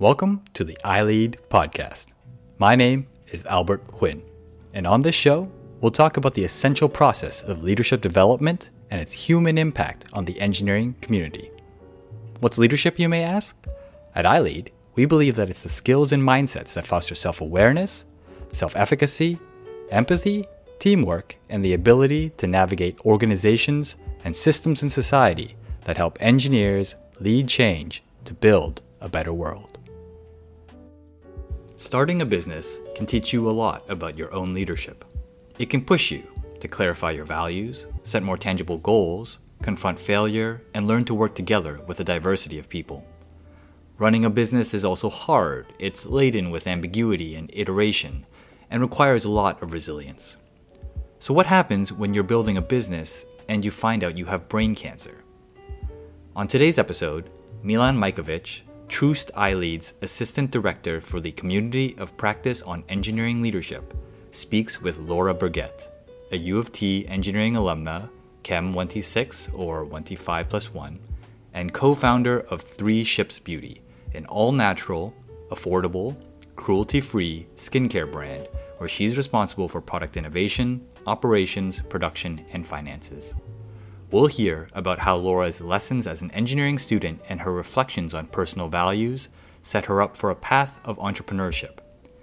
Welcome to the iLead podcast. My name is Albert Huynh, and on this show, we'll talk about the essential process of leadership development and its human impact on the engineering community. What's leadership, you may ask? At iLead, we believe that it's the skills and mindsets that foster self awareness, self efficacy, empathy, teamwork, and the ability to navigate organizations and systems in society that help engineers lead change to build a better world. Starting a business can teach you a lot about your own leadership. It can push you to clarify your values, set more tangible goals, confront failure, and learn to work together with a diversity of people. Running a business is also hard, it's laden with ambiguity and iteration, and requires a lot of resilience. So, what happens when you're building a business and you find out you have brain cancer? On today's episode, Milan Majkovic, Troost iLead's Assistant Director for the Community of Practice on Engineering Leadership, speaks with Laura Burgess, a U of T engineering alumna, Chem 1T6 or 1T5 plus 1, and co founder of Three Ships Beauty, an all natural, affordable, cruelty free skincare brand where she's responsible for product innovation, operations, production, and finances. We'll hear about how Laura's lessons as an engineering student and her reflections on personal values set her up for a path of entrepreneurship,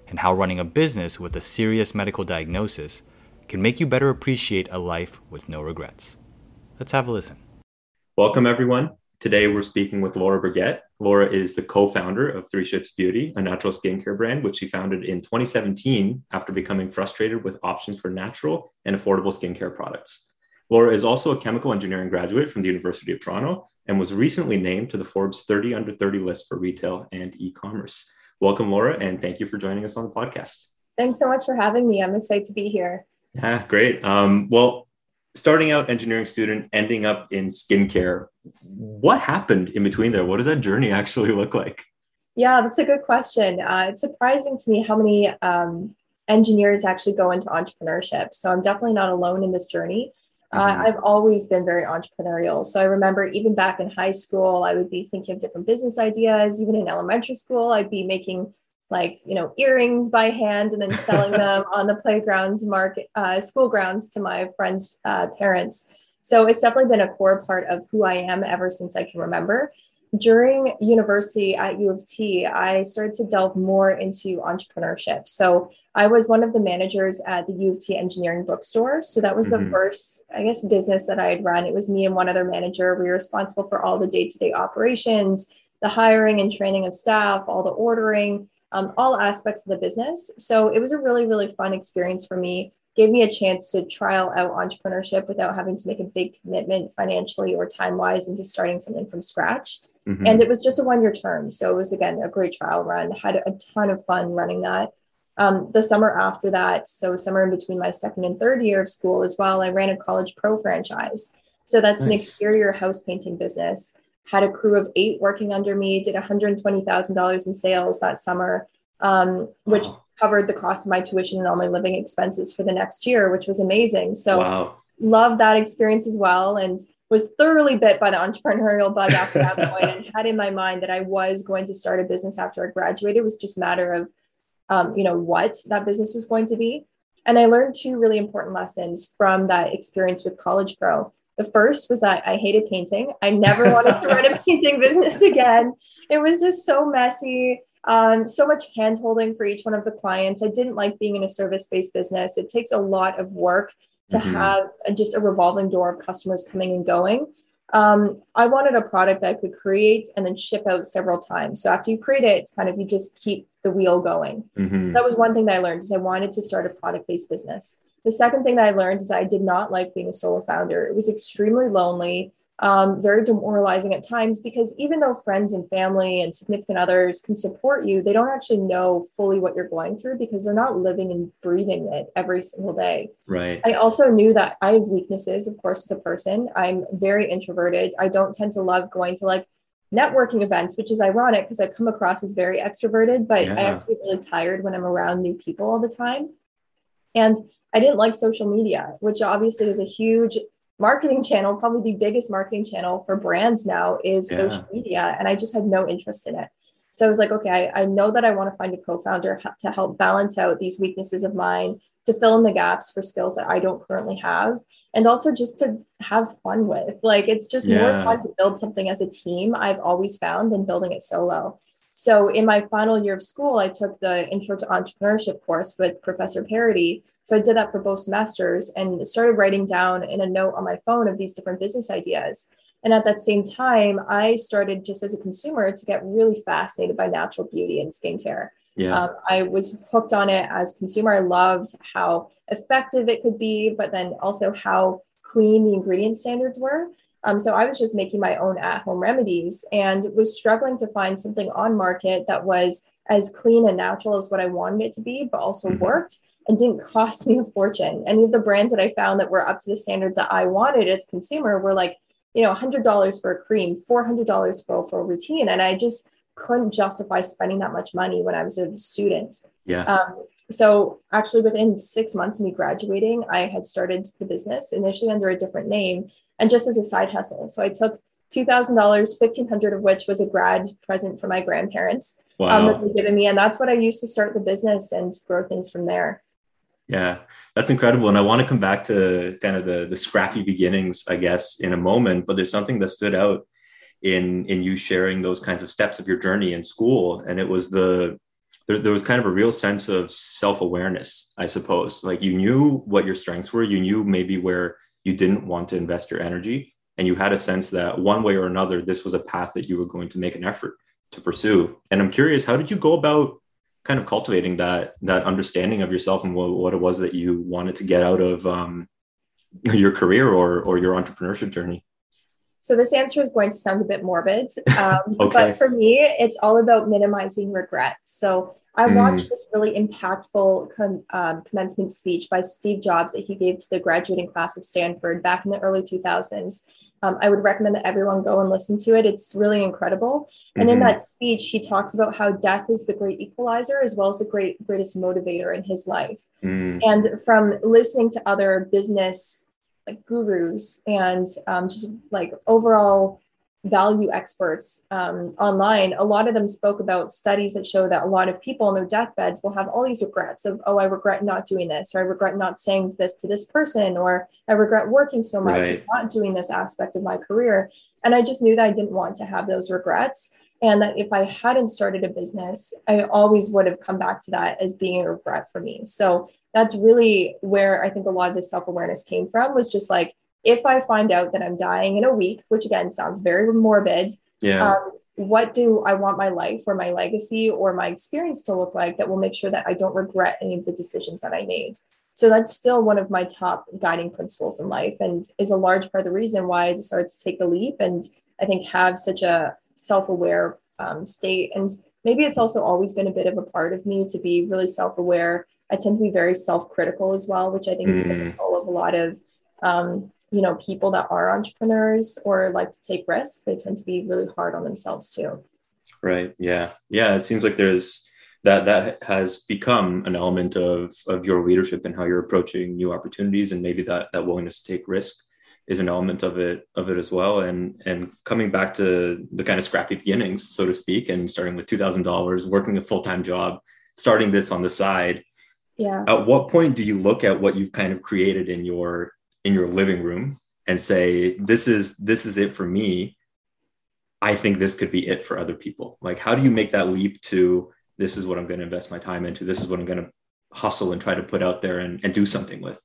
and how running a business with a serious medical diagnosis can make you better appreciate a life with no regrets. Let's have a listen. Welcome, everyone. Today, we're speaking with Laura Burgess. Laura is the co founder of Three Ships Beauty, a natural skincare brand, which she founded in 2017 after becoming frustrated with options for natural and affordable skincare products. Laura is also a chemical engineering graduate from the University of Toronto and was recently named to the Forbes 30 under 30 list for retail and e commerce. Welcome, Laura, and thank you for joining us on the podcast. Thanks so much for having me. I'm excited to be here. Yeah, great. Um, well, starting out engineering student, ending up in skincare, what happened in between there? What does that journey actually look like? Yeah, that's a good question. Uh, it's surprising to me how many um, engineers actually go into entrepreneurship. So I'm definitely not alone in this journey. Uh, mm-hmm. I've always been very entrepreneurial. So I remember even back in high school, I would be thinking of different business ideas. Even in elementary school, I'd be making like you know earrings by hand and then selling them on the playgrounds market uh, school grounds to my friends uh, parents so it's definitely been a core part of who i am ever since i can remember during university at u of t i started to delve more into entrepreneurship so i was one of the managers at the u of t engineering bookstore so that was mm-hmm. the first i guess business that i had run it was me and one other manager we were responsible for all the day-to-day operations the hiring and training of staff all the ordering um, all aspects of the business. So it was a really, really fun experience for me. Gave me a chance to trial out entrepreneurship without having to make a big commitment financially or time wise into starting something from scratch. Mm-hmm. And it was just a one year term. So it was, again, a great trial run. Had a ton of fun running that. Um, the summer after that, so summer in between my second and third year of school as well, I ran a college pro franchise. So that's nice. an exterior house painting business had a crew of eight working under me, did $120,000 in sales that summer, um, which wow. covered the cost of my tuition and all my living expenses for the next year, which was amazing. So, wow. loved that experience as well. And was thoroughly bit by the entrepreneurial bug after that point and had in my mind that I was going to start a business after I graduated. It was just a matter of, um, you know, what that business was going to be. And I learned two really important lessons from that experience with College Pro. The first was that I hated painting. I never wanted to run a painting business again. It was just so messy. Um, so much hand holding for each one of the clients. I didn't like being in a service based business. It takes a lot of work to mm-hmm. have a, just a revolving door of customers coming and going. Um, I wanted a product that I could create and then ship out several times. So after you create it, it's kind of you just keep the wheel going. Mm-hmm. That was one thing that I learned is I wanted to start a product based business. The second thing that I learned is I did not like being a solo founder. It was extremely lonely, um, very demoralizing at times because even though friends and family and significant others can support you, they don't actually know fully what you're going through because they're not living and breathing it every single day. Right. I also knew that I have weaknesses, of course, as a person. I'm very introverted. I don't tend to love going to like networking events, which is ironic because I come across as very extroverted, but yeah. I actually get really tired when I'm around new people all the time. And I didn't like social media, which obviously is a huge marketing channel, probably the biggest marketing channel for brands now is yeah. social media. And I just had no interest in it. So I was like, okay, I, I know that I want to find a co-founder to help balance out these weaknesses of mine, to fill in the gaps for skills that I don't currently have, and also just to have fun with. Like it's just yeah. more fun to build something as a team. I've always found than building it solo. So in my final year of school, I took the Intro to Entrepreneurship course with Professor Parody. So I did that for both semesters and started writing down in a note on my phone of these different business ideas. And at that same time, I started just as a consumer to get really fascinated by natural beauty and skincare. Yeah. Um, I was hooked on it as consumer. I loved how effective it could be, but then also how clean the ingredient standards were. Um, so I was just making my own at-home remedies and was struggling to find something on market that was as clean and natural as what I wanted it to be, but also mm-hmm. worked and didn't cost me a fortune. Any of the brands that I found that were up to the standards that I wanted as consumer were like you know, $100 for a cream, $400 for a full routine. And I just couldn't justify spending that much money when I was a student. Yeah. Um, so actually within six months of me graduating, I had started the business initially under a different name and just as a side hustle. So I took $2,000, 1500 of which was a grad present from my grandparents um, wow. um, that they given me. And that's what I used to start the business and grow things from there. Yeah, that's incredible. And I want to come back to kind of the the scrappy beginnings, I guess, in a moment. But there's something that stood out in in you sharing those kinds of steps of your journey in school, and it was the there, there was kind of a real sense of self awareness, I suppose. Like you knew what your strengths were, you knew maybe where you didn't want to invest your energy, and you had a sense that one way or another, this was a path that you were going to make an effort to pursue. And I'm curious, how did you go about kind of cultivating that that understanding of yourself and what, what it was that you wanted to get out of um, your career or or your entrepreneurship journey so this answer is going to sound a bit morbid um, okay. but for me it's all about minimizing regret so i mm. watched this really impactful com- um, commencement speech by steve jobs that he gave to the graduating class of stanford back in the early 2000s um, I would recommend that everyone go and listen to it. It's really incredible. And mm-hmm. in that speech, he talks about how death is the great equalizer as well as the great greatest motivator in his life. Mm. And from listening to other business like gurus and um, just like overall value experts um, online, a lot of them spoke about studies that show that a lot of people on their deathbeds will have all these regrets of, oh, I regret not doing this, or I regret not saying this to this person, or I regret working so much right. and not doing this aspect of my career. And I just knew that I didn't want to have those regrets. And that if I hadn't started a business, I always would have come back to that as being a regret for me. So that's really where I think a lot of this self awareness came from was just like, if I find out that I'm dying in a week, which again sounds very morbid, yeah. Um, what do I want my life or my legacy or my experience to look like that will make sure that I don't regret any of the decisions that I made? So that's still one of my top guiding principles in life and is a large part of the reason why I decided to take the leap and I think have such a self aware um, state. And maybe it's also always been a bit of a part of me to be really self aware. I tend to be very self critical as well, which I think mm. is typical of a lot of um, you know people that are entrepreneurs or like to take risks they tend to be really hard on themselves too. Right. Yeah. Yeah. It seems like there's that that has become an element of of your leadership and how you're approaching new opportunities and maybe that that willingness to take risk is an element of it of it as well. And and coming back to the kind of scrappy beginnings so to speak and starting with $2000 working a full-time job starting this on the side yeah. at what point do you look at what you've kind of created in your in your living room and say this is this is it for me. I think this could be it for other people. Like how do you make that leap to this is what i'm going to invest my time into. This is what i'm going to hustle and try to put out there and, and do something with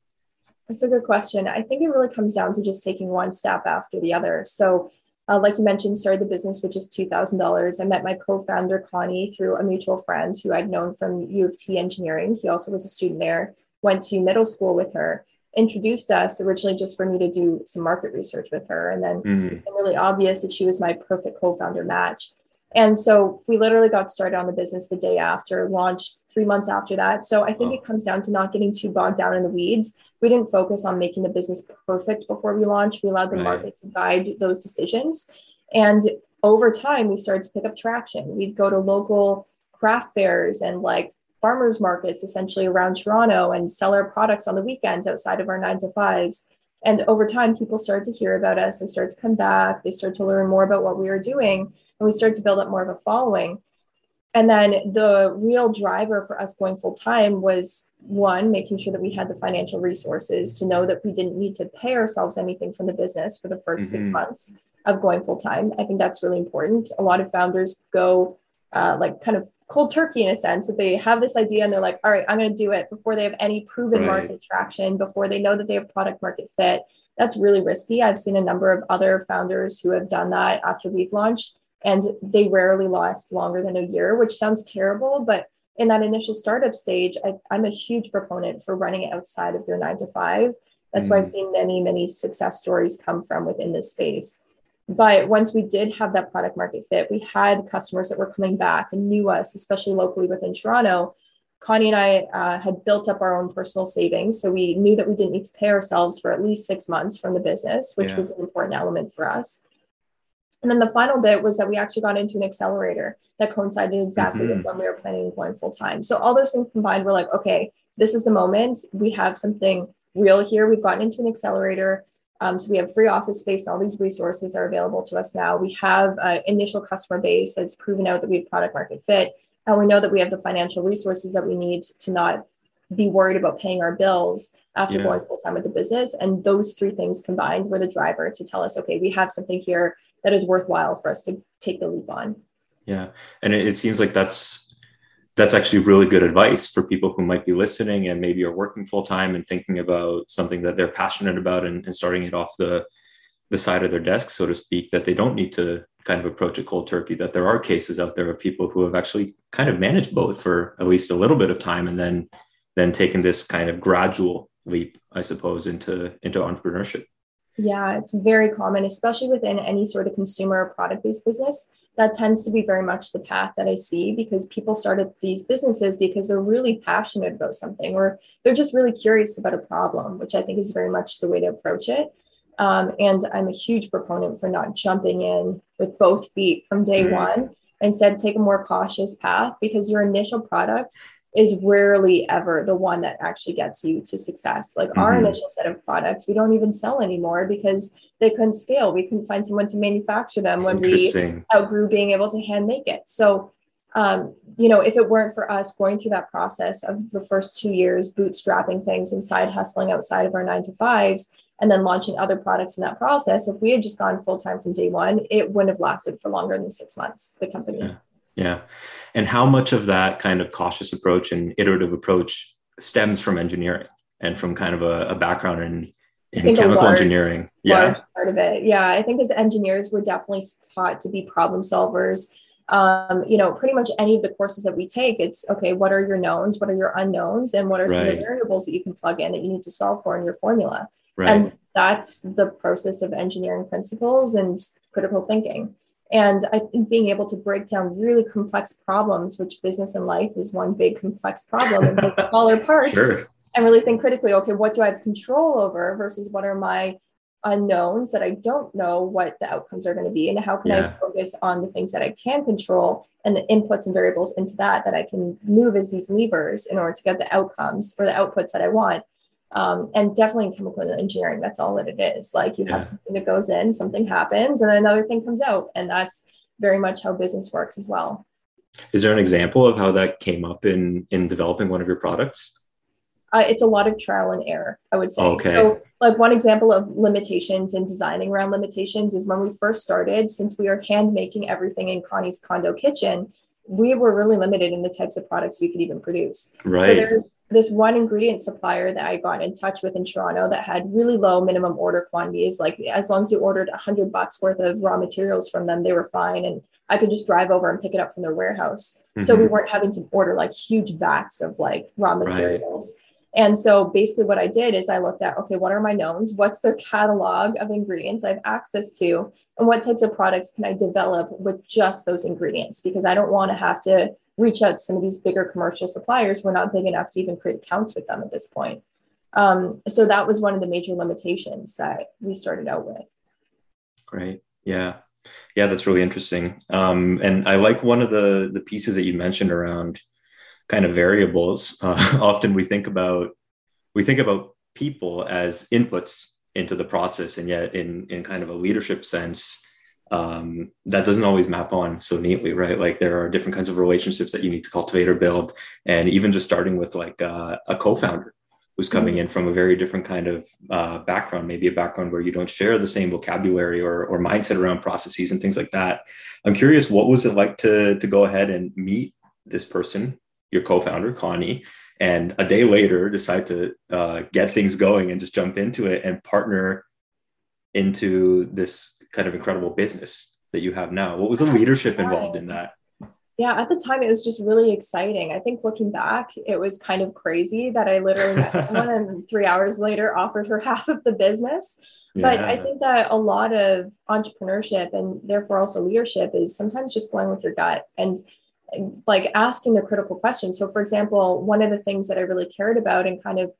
that's a good question. I think it really comes down to just taking one step after the other. So uh, like you mentioned, started the business with just $2,000. I met my co founder, Connie, through a mutual friend who I'd known from U of T engineering. He also was a student there, went to middle school with her introduced us originally just for me to do some market research with her. And then mm. it really obvious that she was my perfect co founder match. And so we literally got started on the business the day after, launched three months after that. So I think oh. it comes down to not getting too bogged down in the weeds. We didn't focus on making the business perfect before we launched. We allowed the right. market to guide those decisions. And over time, we started to pick up traction. We'd go to local craft fairs and like farmers markets essentially around Toronto and sell our products on the weekends outside of our nine to fives. And over time, people started to hear about us. They started to come back. They started to learn more about what we were doing. And we started to build up more of a following. and then the real driver for us going full time was one, making sure that we had the financial resources to know that we didn't need to pay ourselves anything from the business for the 1st mm-hmm. six months of going full time. I think that's really important. A lot of founders go uh, like kind of cold turkey in a sense that they have this idea and they're like, all right, I'm going to do it before they have any proven right. market traction, before they know that they have product market fit. That's really risky. I've seen a number of other founders who have done that after we've launched and they rarely last longer than a year, which sounds terrible, but in that initial startup stage, I, am a huge proponent for running it outside of your nine to five. That's mm. why I've mm. seen many, many success stories come from within this space. But once we did have that product market fit, we had customers that were coming back and knew us, especially locally within Toronto. Connie and I uh, had built up our own personal savings. So we knew that we didn't need to pay ourselves for at least six months from the business, which yeah. was an important element for us. And then the final bit was that we actually got into an accelerator that coincided exactly mm-hmm. with when we were planning on going full time. So all those things combined, we're like, okay, this is the moment. We have something real here. We've gotten into an accelerator. Um, so we have free office space. All these resources are available to us now. We have an initial customer base that's proven out that we have product market fit. And we know that we have the financial resources that we need to not be worried about paying our bills after yeah. going full time with the business. And those three things combined were the driver to tell us, okay, we have something here that is worthwhile for us to take the leap on. Yeah. And it, it seems like that's that's actually really good advice for people who might be listening and maybe are working full time and thinking about something that they're passionate about and, and starting it off the the side of their desk, so to speak, that they don't need to kind of approach a cold turkey, that there are cases out there of people who have actually kind of managed both for at least a little bit of time and then then taken this kind of gradual leap, I suppose, into into entrepreneurship. Yeah, it's very common, especially within any sort of consumer or product based business. That tends to be very much the path that I see because people started these businesses because they're really passionate about something or they're just really curious about a problem, which I think is very much the way to approach it. Um, and I'm a huge proponent for not jumping in with both feet from day mm-hmm. one. Instead, take a more cautious path because your initial product is rarely ever the one that actually gets you to success. Like mm-hmm. our initial set of products, we don't even sell anymore because they couldn't scale. We couldn't find someone to manufacture them when we outgrew being able to hand make it. So, um, you know, if it weren't for us going through that process of the first two years, bootstrapping things and side hustling outside of our nine to fives, and then launching other products in that process, if we had just gone full time from day one, it wouldn't have lasted for longer than six months, the company. Yeah. Yeah. And how much of that kind of cautious approach and iterative approach stems from engineering and from kind of a, a background in, in chemical large, engineering? Yeah. part of it. Yeah. I think as engineers, we're definitely taught to be problem solvers. Um, you know, pretty much any of the courses that we take, it's okay, what are your knowns? What are your unknowns? And what are right. some of the variables that you can plug in that you need to solve for in your formula? Right. And that's the process of engineering principles and critical thinking. And I think being able to break down really complex problems, which business and life is one big complex problem, into smaller parts, sure. And really think critically, okay, what do I have control over versus what are my unknowns that I don't know what the outcomes are going to be, and how can yeah. I focus on the things that I can control and the inputs and variables into that that I can move as these levers in order to get the outcomes or the outputs that I want um, and definitely in chemical engineering, that's all that it is. Like you yeah. have something that goes in, something happens, and then another thing comes out. And that's very much how business works as well. Is there an example of how that came up in in developing one of your products? Uh, it's a lot of trial and error, I would say. Okay. So, like one example of limitations and designing around limitations is when we first started, since we are hand making everything in Connie's condo kitchen, we were really limited in the types of products we could even produce. Right. So there's this one ingredient supplier that I got in touch with in Toronto that had really low minimum order quantities. Like as long as you ordered a hundred bucks worth of raw materials from them, they were fine. And I could just drive over and pick it up from their warehouse. Mm-hmm. So we mm-hmm. weren't having to order like huge vats of like raw materials. Right. And so basically what I did is I looked at, okay, what are my knowns? What's their catalog of ingredients I have access to? And what types of products can I develop with just those ingredients? Because I don't want to have to reach out to some of these bigger commercial suppliers. We're not big enough to even create accounts with them at this point. Um, so that was one of the major limitations that we started out with. Great. Yeah. Yeah, that's really interesting. Um, and I like one of the the pieces that you mentioned around kind of variables. Uh, often we think about we think about people as inputs into the process, and yet in in kind of a leadership sense, um, that doesn't always map on so neatly, right? Like there are different kinds of relationships that you need to cultivate or build. And even just starting with like uh, a co-founder who's coming mm-hmm. in from a very different kind of uh, background, maybe a background where you don't share the same vocabulary or, or mindset around processes and things like that. I'm curious, what was it like to, to go ahead and meet this person, your co-founder, Connie, and a day later decide to uh, get things going and just jump into it and partner into this kind of incredible business that you have now. What was the leadership involved in that? Yeah, at the time it was just really exciting. I think looking back, it was kind of crazy that I literally met someone and three hours later offered her half of the business. Yeah. But I think that a lot of entrepreneurship and therefore also leadership is sometimes just going with your gut and like asking the critical questions. So, for example, one of the things that I really cared about and kind of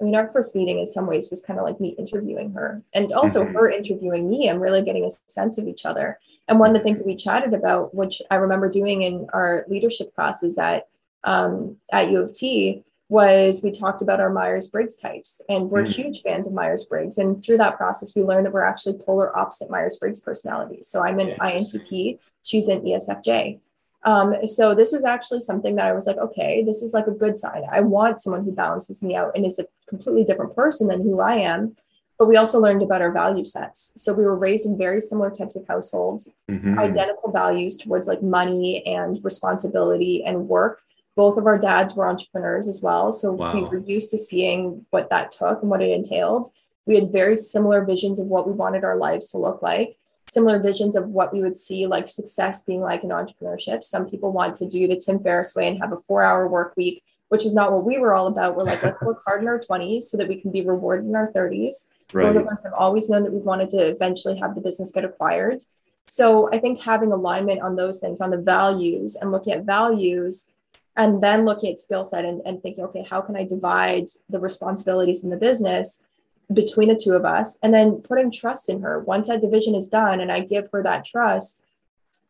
I mean, our first meeting in some ways was kind of like me interviewing her and also mm-hmm. her interviewing me. I'm really getting a sense of each other. And one of the things that we chatted about, which I remember doing in our leadership classes at um, at U of T, was we talked about our Myers Briggs types. And we're mm-hmm. huge fans of Myers Briggs. And through that process, we learned that we're actually polar opposite Myers Briggs personalities. So I'm an INTP, she's an ESFJ. Um, so this was actually something that I was like, okay, this is like a good sign. I want someone who balances me out and is a completely different person than who I am. But we also learned about our value sets. So we were raised in very similar types of households, mm-hmm. identical values towards like money and responsibility and work. Both of our dads were entrepreneurs as well. So wow. we were used to seeing what that took and what it entailed. We had very similar visions of what we wanted our lives to look like similar visions of what we would see like success being like in entrepreneurship. Some people want to do the Tim Ferriss way and have a four hour work week, which is not what we were all about. We're like, let's work hard in our 20s so that we can be rewarded in our 30s. Right. Both of us have always known that we wanted to eventually have the business get acquired. So I think having alignment on those things, on the values and looking at values and then looking at skill set and, and thinking, okay, how can I divide the responsibilities in the business between the two of us and then putting trust in her. Once that division is done and i give her that trust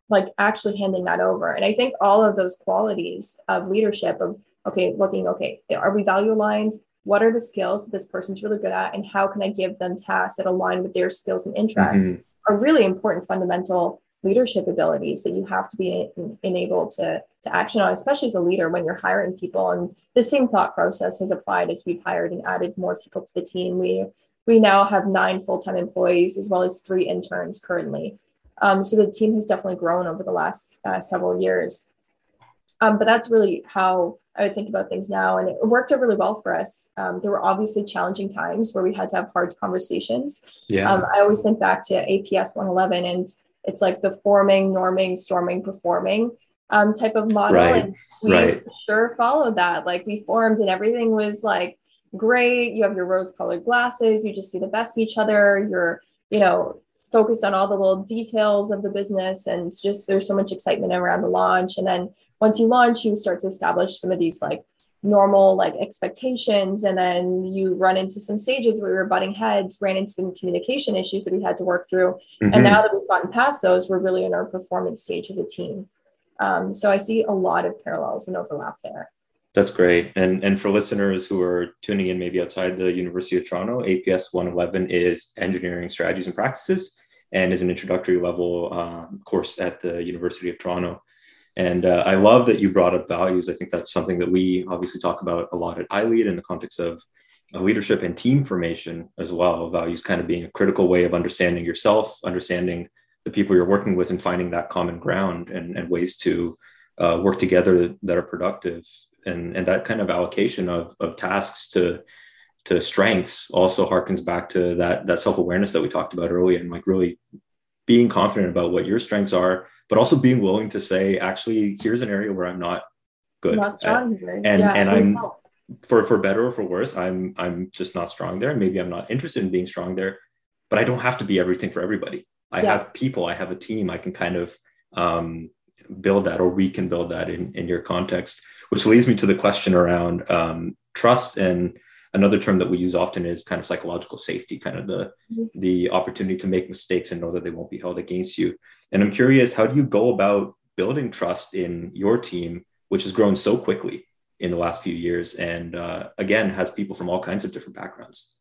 like actually handing that over. And i think all of those qualities of leadership of okay looking okay are we value aligned? What are the skills that this person's really good at and how can i give them tasks that align with their skills and interests mm-hmm. are really important fundamental leadership abilities that you have to be enabled to, to action on, especially as a leader when you're hiring people. And the same thought process has applied as we've hired and added more people to the team. We we now have nine full-time employees as well as three interns currently. Um, so the team has definitely grown over the last uh, several years. Um, but that's really how I would think about things now. And it worked out really well for us. Um, there were obviously challenging times where we had to have hard conversations. Yeah. Um, I always think back to APS 111 and it's like the forming, norming, storming, performing um, type of model. Right. And we right. sure followed that. Like we formed and everything was like great. You have your rose colored glasses. You just see the best of each other. You're, you know, focused on all the little details of the business and just there's so much excitement around the launch. And then once you launch, you start to establish some of these like normal like expectations and then you run into some stages where we were butting heads ran into some communication issues that we had to work through. Mm-hmm. and now that we've gotten past those we're really in our performance stage as a team. Um, so i see a lot of parallels and overlap there. That's great. And and for listeners who are tuning in maybe outside the university of toronto aps 111 is engineering strategies and practices and is an introductory level uh, course at the university of toronto and uh, I love that you brought up values. I think that's something that we obviously talk about a lot at iLead in the context of uh, leadership and team formation as well. Values kind of being a critical way of understanding yourself, understanding the people you're working with, and finding that common ground and, and ways to uh, work together that are productive. And, and that kind of allocation of, of tasks to to strengths also harkens back to that that self-awareness that we talked about earlier and like really being confident about what your strengths are but also being willing to say, actually, here's an area where I'm not good. Not strong at, and yeah, and I'm for for better or for worse, I'm I'm just not strong there. and Maybe I'm not interested in being strong there, but I don't have to be everything for everybody. I yeah. have people, I have a team, I can kind of um, build that, or we can build that in in your context. Which leads me to the question around um, trust and another term that we use often is kind of psychological safety kind of the mm-hmm. the opportunity to make mistakes and know that they won't be held against you and i'm curious how do you go about building trust in your team which has grown so quickly in the last few years and uh, again has people from all kinds of different backgrounds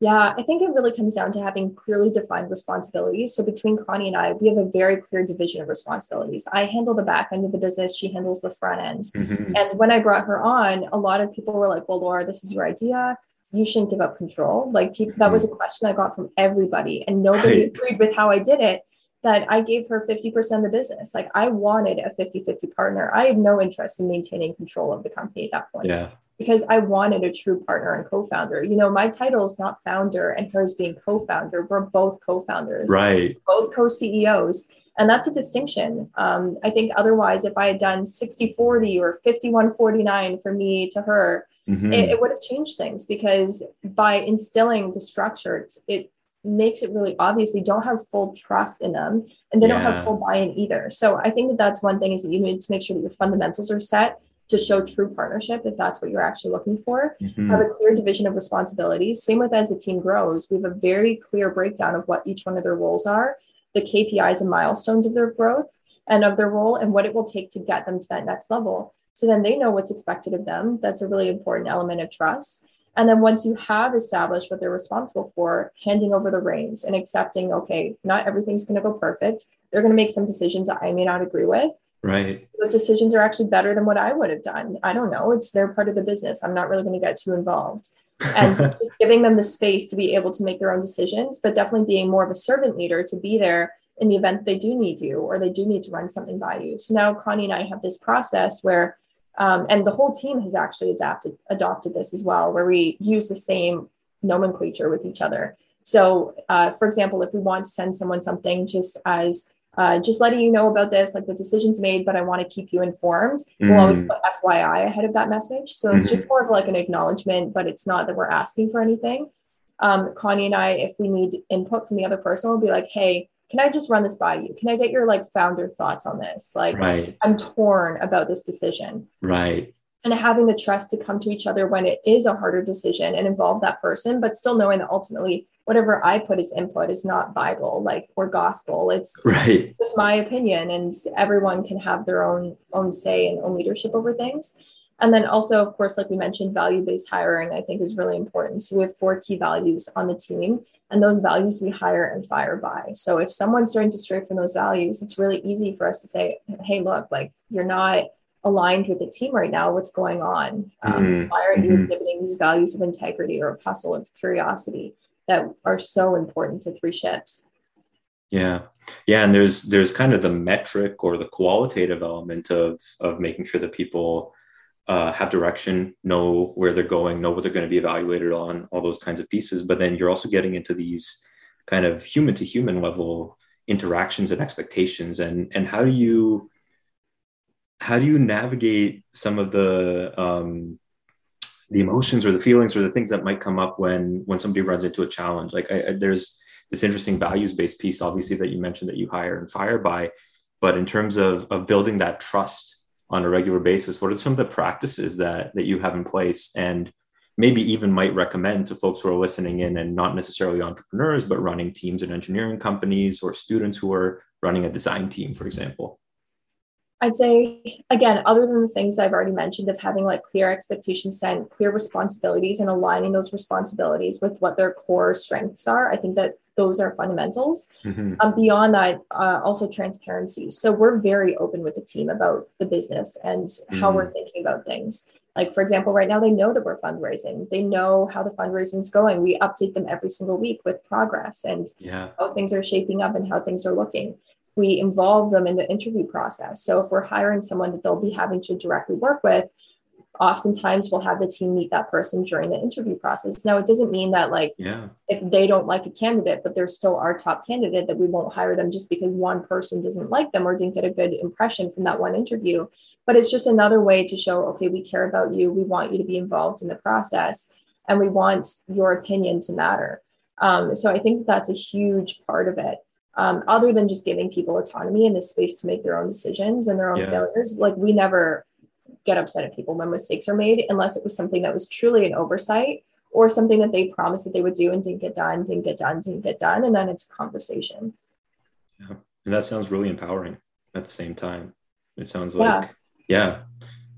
Yeah, I think it really comes down to having clearly defined responsibilities. So between Connie and I, we have a very clear division of responsibilities. I handle the back end of the business, she handles the front end. Mm-hmm. And when I brought her on, a lot of people were like, well, Laura, this is your idea. You shouldn't give up control. Like people, that was a mm-hmm. question I got from everybody, and nobody right. agreed with how I did it. That I gave her 50% of the business. Like I wanted a 50 50 partner. I had no interest in maintaining control of the company at that point. Yeah because I wanted a true partner and co-founder. You know, my title is not founder and hers being co-founder. We're both co-founders, right? Both co-CEOs. And that's a distinction. Um, I think otherwise, if I had done 60 40 or 51 49 for me to her, mm-hmm. it, it would have changed things because by instilling the structure, it makes it really obvious you don't have full trust in them and they yeah. don't have full buy-in either. So I think that that's one thing is that you need to make sure that your fundamentals are set to show true partnership if that's what you're actually looking for mm-hmm. have a clear division of responsibilities same with as the team grows we have a very clear breakdown of what each one of their roles are the kpis and milestones of their growth and of their role and what it will take to get them to that next level so then they know what's expected of them that's a really important element of trust and then once you have established what they're responsible for handing over the reins and accepting okay not everything's going to go perfect they're going to make some decisions that i may not agree with Right. The decisions are actually better than what I would have done. I don't know. It's their part of the business. I'm not really going to get too involved. And just giving them the space to be able to make their own decisions, but definitely being more of a servant leader to be there in the event they do need you or they do need to run something by you. So now Connie and I have this process where, um, and the whole team has actually adapted adopted this as well, where we use the same nomenclature with each other. So, uh, for example, if we want to send someone something just as uh, just letting you know about this, like the decision's made, but I want to keep you informed. Mm. We'll always mm. put FYI ahead of that message. So it's mm-hmm. just more of like an acknowledgement, but it's not that we're asking for anything. Um, Connie and I, if we need input from the other person, we'll be like, hey, can I just run this by you? Can I get your like founder thoughts on this? Like, right. I'm torn about this decision. Right and having the trust to come to each other when it is a harder decision and involve that person, but still knowing that ultimately whatever I put as input is not Bible, like or gospel. It's right. just my opinion, and everyone can have their own own say and own leadership over things. And then also, of course, like we mentioned, value based hiring, I think is really important. So we have four key values on the team, and those values we hire and fire by. So if someone's starting to stray from those values, it's really easy for us to say, hey, look, like you're not aligned with the team right now what's going on um, mm-hmm. why aren't you mm-hmm. exhibiting these values of integrity or of hustle of curiosity that are so important to three ships yeah yeah and there's there's kind of the metric or the qualitative element of of making sure that people uh, have direction know where they're going know what they're going to be evaluated on all those kinds of pieces. But then you're also getting into these kind of human to human level interactions and expectations. And and how do you how do you navigate some of the um, the emotions or the feelings or the things that might come up when when somebody runs into a challenge? Like I, I, there's this interesting values based piece obviously that you mentioned that you hire and fire by. But in terms of of building that trust on a regular basis? What are some of the practices that that you have in place and maybe even might recommend to folks who are listening in and not necessarily entrepreneurs but running teams in engineering companies or students who are running a design team for example I'd say, again, other than the things I've already mentioned of having like clear expectations set, clear responsibilities, and aligning those responsibilities with what their core strengths are, I think that those are fundamentals. Mm-hmm. Um, beyond that, uh, also transparency. So we're very open with the team about the business and mm-hmm. how we're mm. thinking about things. Like, for example, right now they know that we're fundraising. They know how the fundraising is going. We update them every single week with progress and yeah. how things are shaping up and how things are looking we involve them in the interview process. So if we're hiring someone that they'll be having to directly work with, oftentimes we'll have the team meet that person during the interview process. Now it doesn't mean that like yeah. if they don't like a candidate, but they're still our top candidate, that we won't hire them just because one person doesn't like them or didn't get a good impression from that one interview. But it's just another way to show, okay, we care about you. We want you to be involved in the process and we want your opinion to matter. Um, so I think that's a huge part of it um, other than just giving people autonomy and the space to make their own decisions and their own yeah. failures. Like we never get upset at people when mistakes are made unless it was something that was truly an oversight or something that they promised that they would do and didn't get done, didn't get done, didn't get done. And then it's a conversation. Yeah. And that sounds really empowering at the same time. It sounds like, yeah, yeah,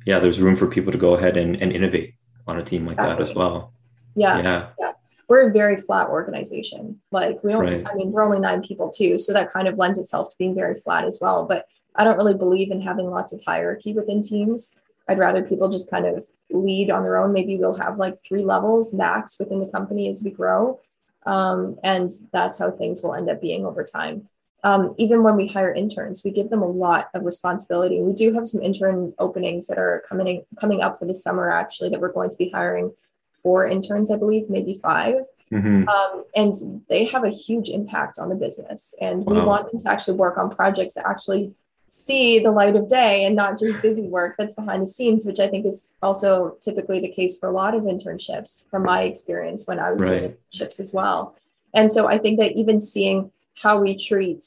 yeah there's room for people to go ahead and, and innovate on a team like exactly. that as well. Yeah. Yeah. yeah. We're a very flat organization. Like we don't, right. I mean, we're only nine people too. So that kind of lends itself to being very flat as well. But I don't really believe in having lots of hierarchy within teams. I'd rather people just kind of lead on their own. Maybe we'll have like three levels max within the company as we grow. Um, and that's how things will end up being over time. Um, even when we hire interns, we give them a lot of responsibility. We do have some intern openings that are coming coming up for the summer, actually, that we're going to be hiring four interns, I believe, maybe 5 mm-hmm. um, and they have a huge impact on the business. And wow. we want them to actually work on projects that actually see the light of day and not just busy work that's behind the scenes, which I think is also typically the case for a lot of internships from my experience when I was right. doing internships as well. And so I think that even seeing how we treat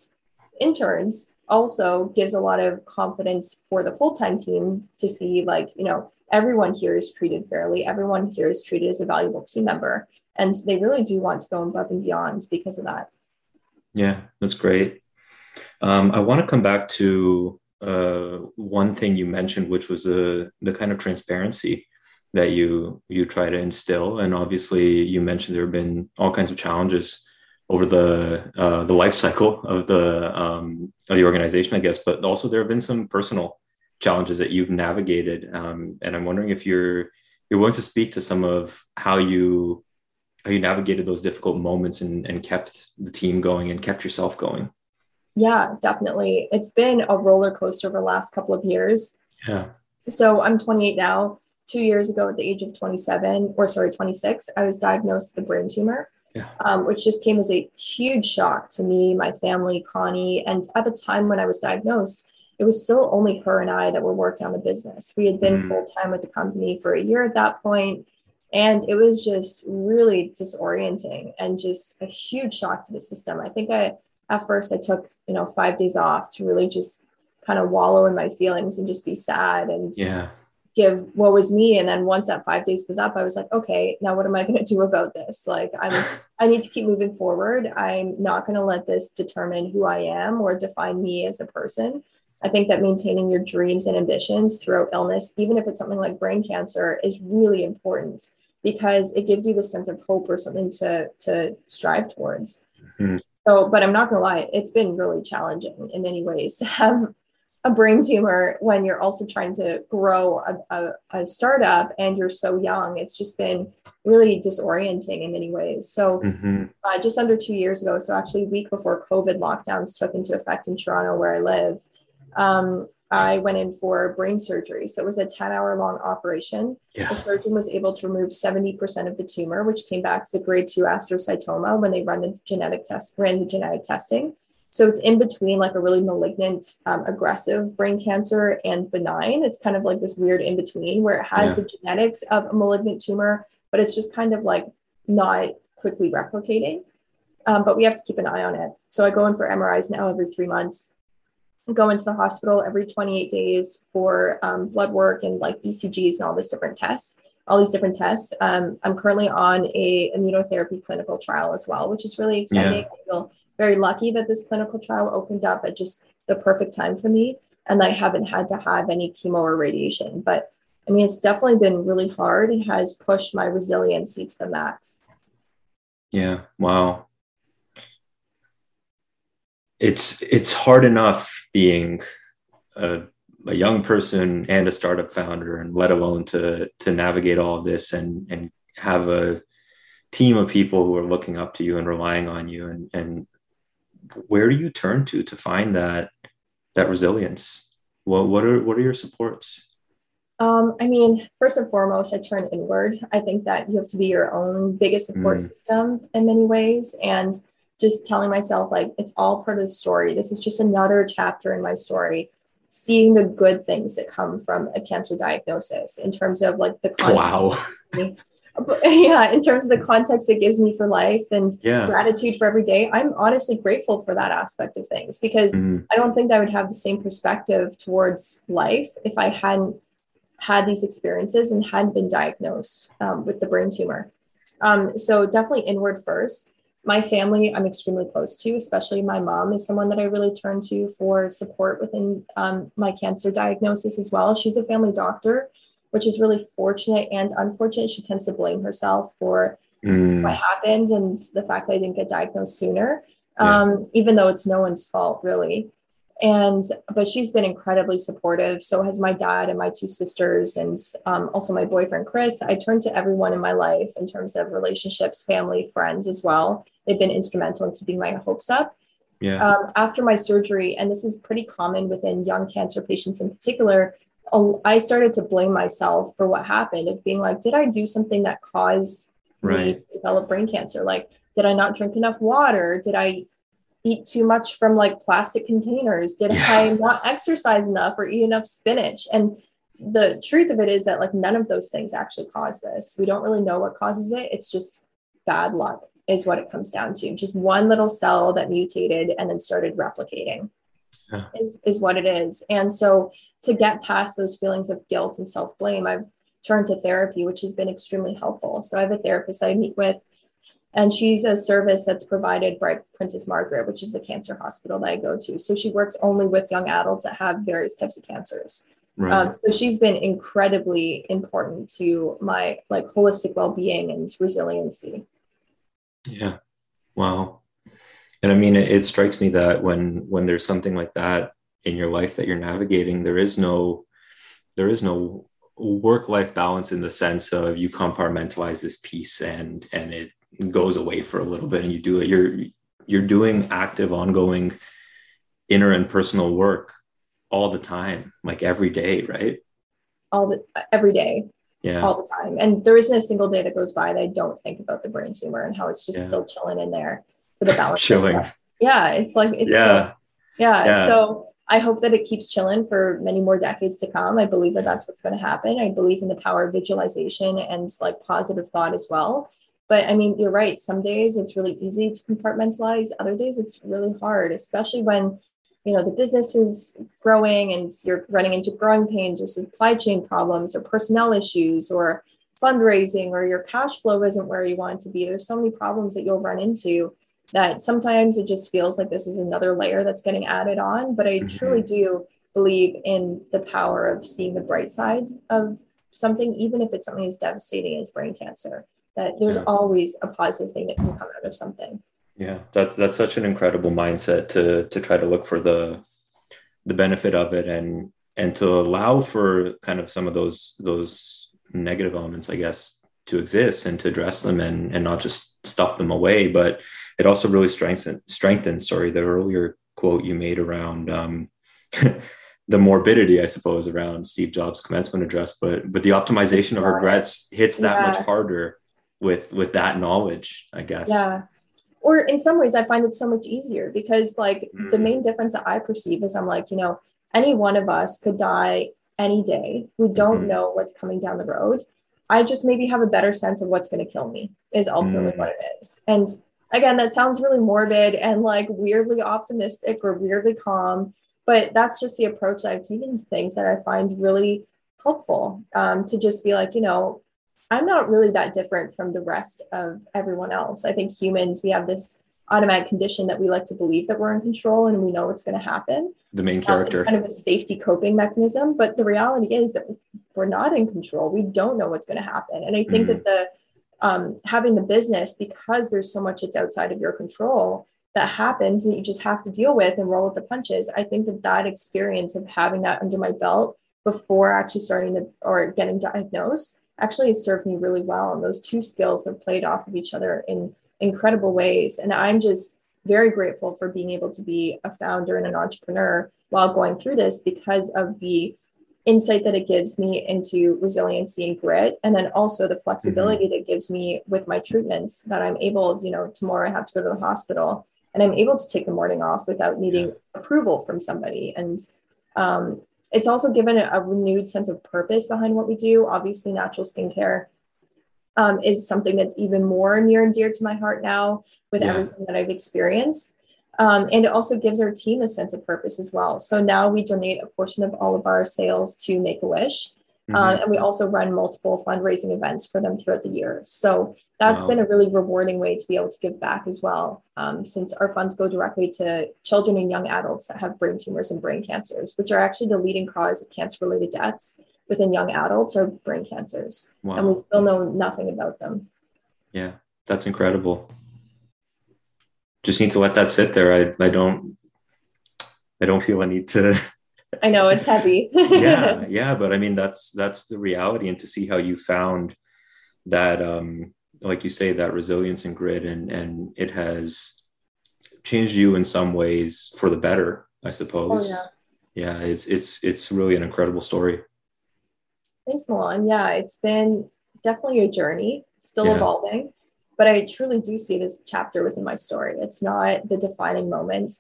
interns also gives a lot of confidence for the full-time team to see like, you know, everyone here is treated fairly, everyone here is treated as a valuable team member. And they really do want to go above and beyond because of that. Yeah, that's great. Um, I want to come back to uh, one thing you mentioned, which was uh, the kind of transparency that you you try to instill. And obviously, you mentioned there have been all kinds of challenges over the uh, the life cycle of the um, of the organization, I guess. But also, there have been some personal challenges that you've navigated, um, and I'm wondering if you're you're willing to speak to some of how you how you navigated those difficult moments and, and kept the team going and kept yourself going. Yeah, definitely. It's been a roller coaster over the last couple of years. Yeah. So I'm 28 now. Two years ago, at the age of 27, or sorry, 26, I was diagnosed with a brain tumor, yeah. um, which just came as a huge shock to me, my family, Connie. And at the time when I was diagnosed, it was still only her and I that were working on the business. We had been mm. full time with the company for a year at that point, and it was just really disorienting and just a huge shock to the system. I think I at first I took, you know, five days off to really just kind of wallow in my feelings and just be sad and yeah give what was me and then once that five days was up i was like okay now what am i going to do about this like i'm i need to keep moving forward i'm not going to let this determine who i am or define me as a person i think that maintaining your dreams and ambitions throughout illness even if it's something like brain cancer is really important because it gives you the sense of hope or something to to strive towards mm-hmm. So, but I'm not gonna lie, it's been really challenging in many ways to have a brain tumor when you're also trying to grow a, a, a, startup and you're so young. It's just been really disorienting in many ways. So, mm-hmm. uh, just under two years ago, so actually a week before COVID lockdowns took into effect in Toronto, where I live, um, I went in for brain surgery. So it was a 10 hour long operation. Yeah. The surgeon was able to remove 70% of the tumor, which came back as a grade two astrocytoma when they run the genetic test, ran the genetic testing. So it's in between like a really malignant, um, aggressive brain cancer and benign. It's kind of like this weird in between where it has yeah. the genetics of a malignant tumor, but it's just kind of like not quickly replicating. Um, but we have to keep an eye on it. So I go in for MRIs now every three months go into the hospital every 28 days for um, blood work and like ECGs and all these different tests, all these different tests. Um, I'm currently on a immunotherapy clinical trial as well, which is really exciting. Yeah. I feel very lucky that this clinical trial opened up at just the perfect time for me and I haven't had to have any chemo or radiation. But I mean, it's definitely been really hard. It has pushed my resiliency to the max. Yeah. Wow it's it's hard enough being a, a, young person and a startup founder and let alone to to navigate all of this and and have a team of people who are looking up to you and relying on you and and where do you turn to to find that that resilience well what are what are your supports um, I mean, first and foremost, I turn inward. I think that you have to be your own biggest support mm. system in many ways. And just telling myself like it's all part of the story. This is just another chapter in my story. Seeing the good things that come from a cancer diagnosis in terms of like the context. Wow. yeah, in terms of the context it gives me for life and yeah. gratitude for every day. I'm honestly grateful for that aspect of things because mm. I don't think I would have the same perspective towards life if I hadn't had these experiences and hadn't been diagnosed um, with the brain tumor. Um, so definitely inward first my family I'm extremely close to, especially my mom is someone that I really turn to for support within um, my cancer diagnosis as well. She's a family doctor, which is really fortunate and unfortunate. She tends to blame herself for mm. what happened and the fact that I didn't get diagnosed sooner, um, even though it's no one's fault really. And but she's been incredibly supportive. So has my dad and my two sisters, and um, also my boyfriend Chris. I turn to everyone in my life in terms of relationships, family, friends as well. They've been instrumental in keeping my hopes up. Yeah. Um, after my surgery, and this is pretty common within young cancer patients in particular, I started to blame myself for what happened of being like, did I do something that caused right. me to develop brain cancer? Like, did I not drink enough water? Did I eat too much from like plastic containers? Did yeah. I not exercise enough or eat enough spinach? And the truth of it is that like none of those things actually cause this. We don't really know what causes it. It's just bad luck is what it comes down to. Just one little cell that mutated and then started replicating yeah. is, is what it is. And so to get past those feelings of guilt and self blame, I've turned to therapy, which has been extremely helpful. So I have a therapist I meet with, and she's a service that's provided by Princess Margaret, which is the cancer hospital that I go to. So she works only with young adults that have various types of cancers. Right. Um, so she's been incredibly important to my like holistic well-being and resiliency. Yeah. Wow and i mean it, it, strikes me that when when there's something like that in your life that you're navigating there is no there is no work life balance in the sense of you compartmentalize this piece and and it goes away for a little bit and you do it you're you're doing active ongoing inner and personal work all the time like every day right all the every day yeah all the time and there isn't a single day that goes by that i don't think about the brain tumor and how it's just yeah. still chilling in there for the balance. Chilling. Yeah, it's like it's yeah. yeah. Yeah. So I hope that it keeps chilling for many more decades to come. I believe that that's what's going to happen. I believe in the power of visualization and like positive thought as well. But I mean, you're right. Some days it's really easy to compartmentalize. Other days it's really hard, especially when you know the business is growing and you're running into growing pains or supply chain problems or personnel issues or fundraising or your cash flow isn't where you want it to be. There's so many problems that you'll run into that sometimes it just feels like this is another layer that's getting added on. But I mm-hmm. truly do believe in the power of seeing the bright side of something, even if it's something as devastating as brain cancer, that there's yeah. always a positive thing that can come out of something. Yeah, that's that's such an incredible mindset to to try to look for the the benefit of it and and to allow for kind of some of those those negative elements, I guess, to exist and to address them and and not just stuff them away, but it also really strengthens strengthens sorry the earlier quote you made around um, the morbidity i suppose around steve jobs commencement address but but the optimization of regrets hits that yeah. much harder with with that knowledge i guess yeah or in some ways i find it so much easier because like mm. the main difference that i perceive is i'm like you know any one of us could die any day we don't mm. know what's coming down the road i just maybe have a better sense of what's going to kill me is ultimately mm. what it is and again, that sounds really morbid and like weirdly optimistic or weirdly calm, but that's just the approach that I've taken to things that I find really helpful um, to just be like, you know, I'm not really that different from the rest of everyone else. I think humans, we have this automatic condition that we like to believe that we're in control and we know what's going to happen. The main character. Um, kind of a safety coping mechanism. But the reality is that we're not in control. We don't know what's going to happen. And I think mm-hmm. that the um, having the business because there's so much that's outside of your control that happens and you just have to deal with and roll with the punches i think that that experience of having that under my belt before actually starting to or getting diagnosed actually has served me really well and those two skills have played off of each other in incredible ways and i'm just very grateful for being able to be a founder and an entrepreneur while going through this because of the insight that it gives me into resiliency and grit and then also the flexibility mm-hmm. that gives me with my treatments that i'm able you know tomorrow i have to go to the hospital and i'm able to take the morning off without needing yeah. approval from somebody and um, it's also given a, a, renewed sense of purpose behind what we do obviously natural skincare um, is something that's even more near and dear to my heart now with yeah. everything that i've experienced um, and it also gives our team a sense of purpose as well. So now we donate a portion of all of our sales to Make a Wish. Mm-hmm. Um, and we also run multiple fundraising events for them throughout the year. So that's wow. been a really rewarding way to be able to give back as well, um, since our funds go directly to children and young adults that have brain tumors and brain cancers, which are actually the leading cause of cancer related deaths within young adults are brain cancers. Wow. And we still know nothing about them. Yeah. That's incredible. Just need to let that sit there. I, I don't I don't feel a need to I know it's heavy. yeah, yeah, but I mean that's that's the reality and to see how you found that um like you say that resilience and grit and and it has changed you in some ways for the better, I suppose. Oh, yeah. yeah, it's it's it's really an incredible story. Thanks, Milan. Yeah, it's been definitely a journey, still yeah. evolving, but I truly do see it as a chapter within my story. It's not the defining moment.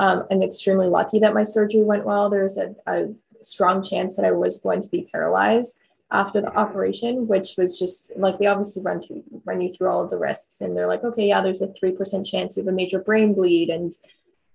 Um, I'm extremely lucky that my surgery went well. There's a, a strong chance that I was going to be paralyzed after the operation, which was just like they obviously run through run you through all of the risks, and they're like, okay, yeah, there's a three percent chance you have a major brain bleed, and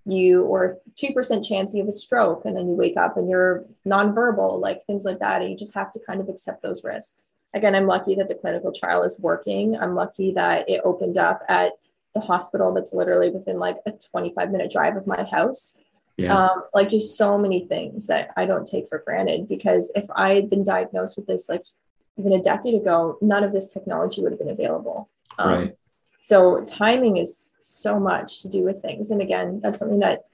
you or two percent chance you have a stroke, and then you wake up and you're nonverbal, like things like that, and you just have to kind of accept those risks. Again, I'm lucky that the clinical trial is working. I'm lucky that it opened up at the hospital that's literally within like a 25 minute drive of my house yeah. Um, like just so many things that I don't take for granted because if I had been diagnosed with this like even a decade ago, none of this technology would have been available. Um, right. So timing is so much to do with things. And again, that's something that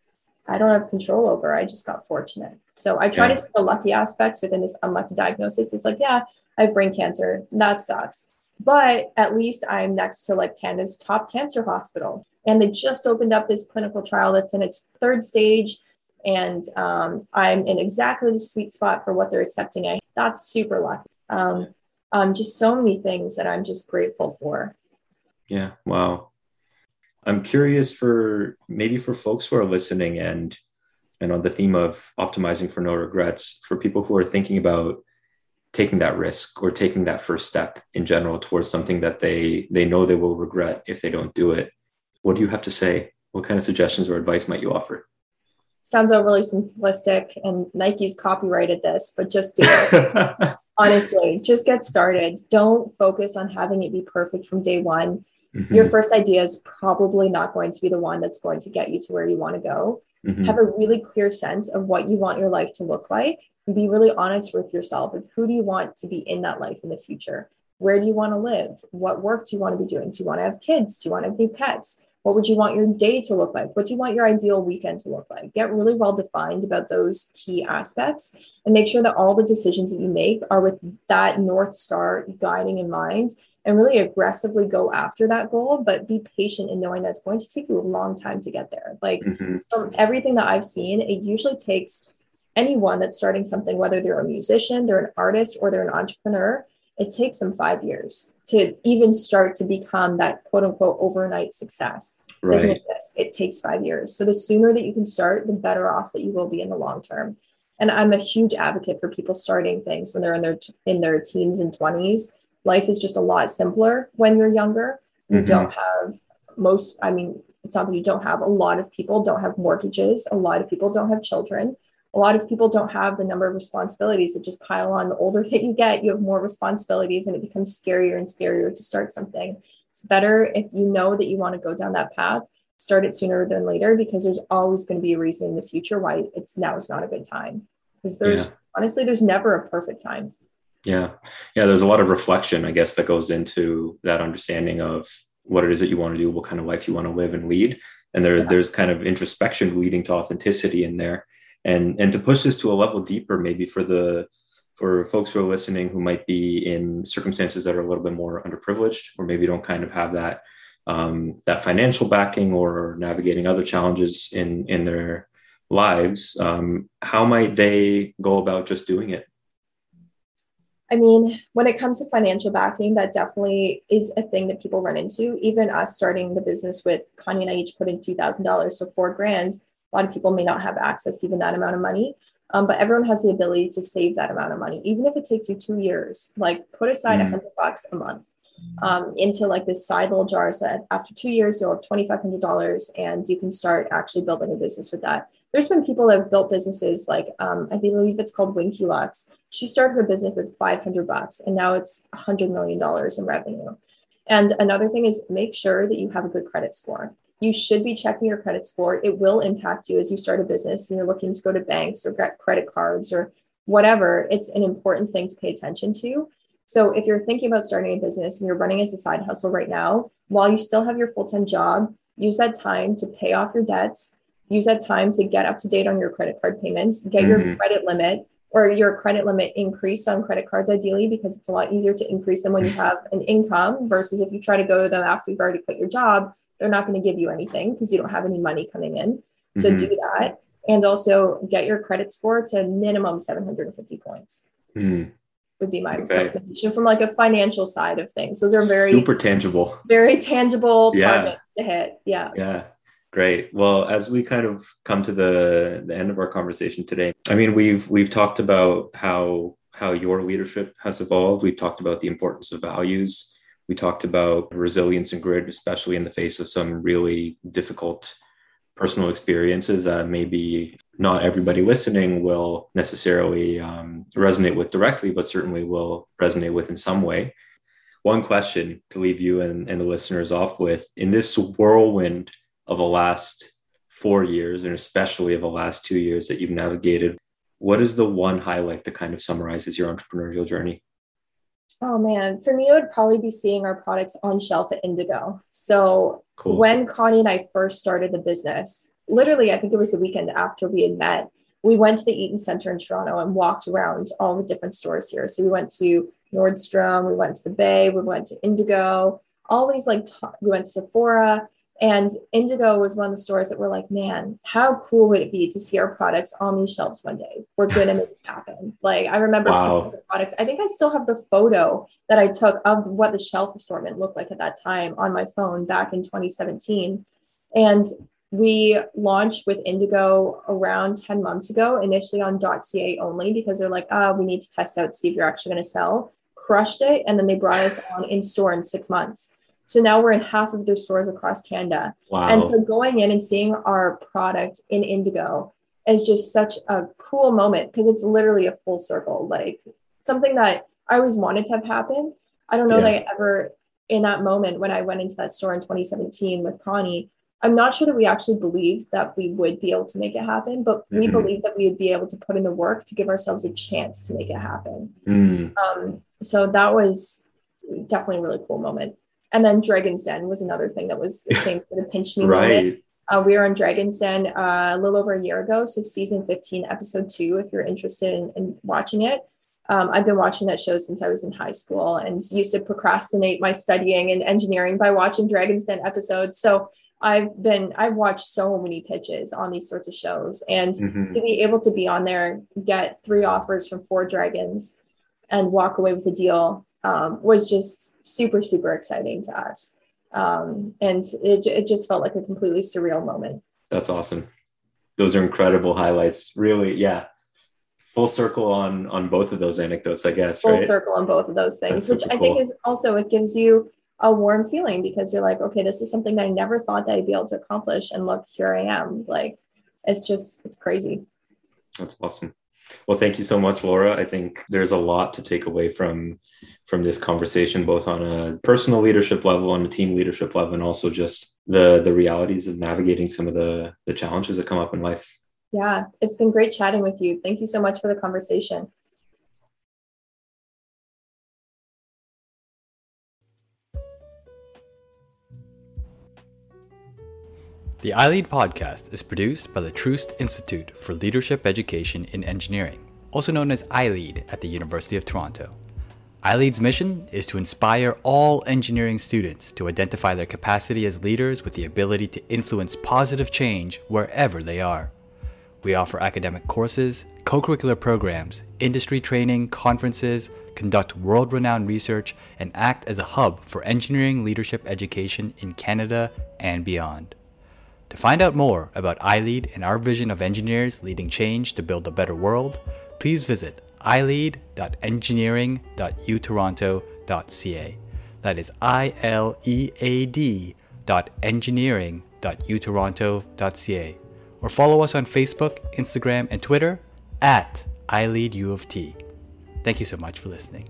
I don't have control over. I just got fortunate. So I try yeah. to see the lucky aspects within this unlucky diagnosis. It's like, yeah, I have brain cancer. That sucks. But at least I'm next to like Canada's top cancer hospital. And they just opened up this clinical trial that's in its third stage. And um, I'm in exactly the sweet spot for what they're accepting. I that's super lucky. Um, um, just so many things that I'm just grateful for. Yeah. Wow. I'm curious for maybe for folks who are listening and and on the theme of optimizing for no regrets, for people who are thinking about taking that risk or taking that first step in general towards something that they they know they will regret if they don't do it. What do you have to say? What kind of suggestions or advice might you offer? Sounds overly simplistic and nike's copyrighted this but just do it. Honestly just get started. Don't focus on having it be perfect from day one. Mm-hmm. your first idea is probably not going to be the one that's going to get you to where you want to go. Mm-hmm. have a really clear sense of what you want your life to look like be really honest with yourself of who do you want to be in that life in the future? Where do you want to live? What work do you want to be doing? Do you want to have kids? Do you want to be pets? What would you want your day to look like? What do you want your ideal weekend to look like? Get really well defined about those key aspects and make sure that all the decisions that you make are with that north star guiding in mind and really aggressively go after that goal, but be patient in knowing that it's going to take you a long time to get there. Like mm-hmm. from everything that I've seen, it usually takes anyone that's starting something, whether they're a musician, they're an artist, or they're an entrepreneur, it takes them five years to even start to become that quote unquote overnight success. It right. doesn't exist. It takes five years. So the sooner that you can start, the better off that you will be in the long term. And I'm a huge advocate for people starting things when they're in their in their teens and 20s. Life is just a lot simpler when you're younger. You mm-hmm. don't have most, I mean, it's not that you don't have a lot of people don't have mortgages, a lot of people don't have children a lot of people don't have the number of responsibilities that just pile on. The older that you get, you have more responsibilities and it becomes scarier and scarier to start something. It's better if you know that you want to go down that path, start it sooner than later because there's always going to be a reason in the future why it's now is not a good time. Because there's yeah. honestly, there's never a perfect time. Yeah. Yeah. There's a lot of reflection, I guess, that goes into that understanding of what it is that you want to do, what kind of life you want to live and lead. And there, yeah. there's kind of introspection leading to authenticity in there and and to push this to a level deeper maybe for the for folks who are listening who might be in circumstances that are a little bit more underprivileged or maybe don't kind of have that um, that financial backing or navigating other challenges in in their lives um, how might they go about just doing it I mean, when it comes to financial backing, that definitely is a thing that people run into. Even us starting the business with Connie and I each put in two thousand dollars, so four grand a lot of people may not have access to even that amount of money. Um, but everyone has the ability to save that amount of money, even if it takes you two years. Like put aside a mm. hundred bucks a month um, into like this side little jar. So that after two years, you'll have twenty five hundred dollars, and you can start actually building a business with that. There's been people that have built businesses like um, I believe it's called Winky Lux. She started her business with five hundred bucks, and now it's a hundred million dollars in revenue. And another thing is make sure that you have a good credit score you should be checking your credit score. It will impact you as you start a business and you're looking to go to banks or get credit cards or whatever. It's an important thing to pay attention to. So if you're thinking about starting a business and you're running as a side hustle right now, while you still have your full time job, use that time to pay off your debts, use that time to get up to date on your credit card payments, get mm-hmm. your credit limit or your credit limit increased on credit cards ideally because it's a lot easier to increase them when you have an income versus if you try to go to them after you've already quit your job they're not going to give you anything because you don't have any money coming in so mm-hmm. do that and also get your credit score to minimum 750 points mm. would be my okay. recommendation from like a financial side of things those are very super tangible very tangible targets yeah. to hit yeah yeah Great. Well, as we kind of come to the, the end of our conversation today, I mean, we've we've talked about how how your leadership has evolved. We've talked about the importance of values. We talked about resilience and grit, especially in the face of some really difficult personal experiences that maybe not everybody listening will necessarily um, resonate with directly, but certainly will resonate with in some way. One question to leave you and, and the listeners off with in this whirlwind of the last four years, and especially of the last two years that you've navigated, what is the one highlight that kind of summarizes your entrepreneurial journey? Oh man, for me, it would probably be seeing our products on shelf at Indigo. So cool. when Connie and I first started the business, literally, I think it was the weekend after we had met, we went to the Eaton Center in Toronto and walked around all the different stores here. So we went to Nordstrom, we went to the Bay, we went to Indigo, all these like, t- we went to Sephora. And Indigo was one of the stores that were like, man, how cool would it be to see our products on these shelves one day? We're going to make it happen. Like, I remember wow. products. I think I still have the photo that I took of what the shelf assortment looked like at that time on my phone back in 2017. And we launched with Indigo around 10 months ago, initially on .ca only, because they're like, oh, we need to test out, see if you're actually going to sell. Crushed it. And then they brought us on in store in six months. So now we're in half of their stores across Canada. Wow. And so going in and seeing our product in Indigo is just such a cool moment because it's literally a full circle, like something that I always wanted to have happen. I don't know yeah. that I ever, in that moment when I went into that store in 2017 with Connie, I'm not sure that we actually believed that we would be able to make it happen, but mm-hmm. we believed that we would be able to put in the work to give ourselves a chance to make it happen. Mm. Um, so that was definitely a really cool moment. And then Dragon's Den was another thing that was the same sort of pinch me right. moment. Uh, we were on Dragon's Den uh, a little over a year ago. So season 15, episode two, if you're interested in, in watching it. Um, I've been watching that show since I was in high school and used to procrastinate my studying and engineering by watching Dragon's Den episodes. So I've been, I've watched so many pitches on these sorts of shows and mm-hmm. to be able to be on there, get three offers from four dragons and walk away with a deal um, was just super, super exciting to us. Um, and it, it just felt like a completely surreal moment. That's awesome. Those are incredible highlights. Really, yeah. Full circle on on both of those anecdotes, I guess. Full right? circle on both of those things, which I think is also it gives you a warm feeling because you're like, okay, this is something that I never thought that I'd be able to accomplish, and look, here I am. Like, it's just it's crazy. That's awesome. Well, thank you so much, Laura. I think there's a lot to take away from from this conversation, both on a personal leadership level and a team leadership level, and also just the the realities of navigating some of the the challenges that come up in life. Yeah, it's been great chatting with you. Thank you so much for the conversation. The iLead podcast is produced by the Troost Institute for Leadership Education in Engineering, also known as iLead at the University of Toronto. iLead's mission is to inspire all engineering students to identify their capacity as leaders with the ability to influence positive change wherever they are. We offer academic courses, co curricular programs, industry training, conferences, conduct world renowned research, and act as a hub for engineering leadership education in Canada and beyond. To find out more about iLead and our vision of engineers leading change to build a better world, please visit ilead.engineering.utoronto.ca. That is I L E A D dot engineering dot utoronto.ca. Or follow us on Facebook, Instagram, and Twitter at iLeadUofT. Thank you so much for listening.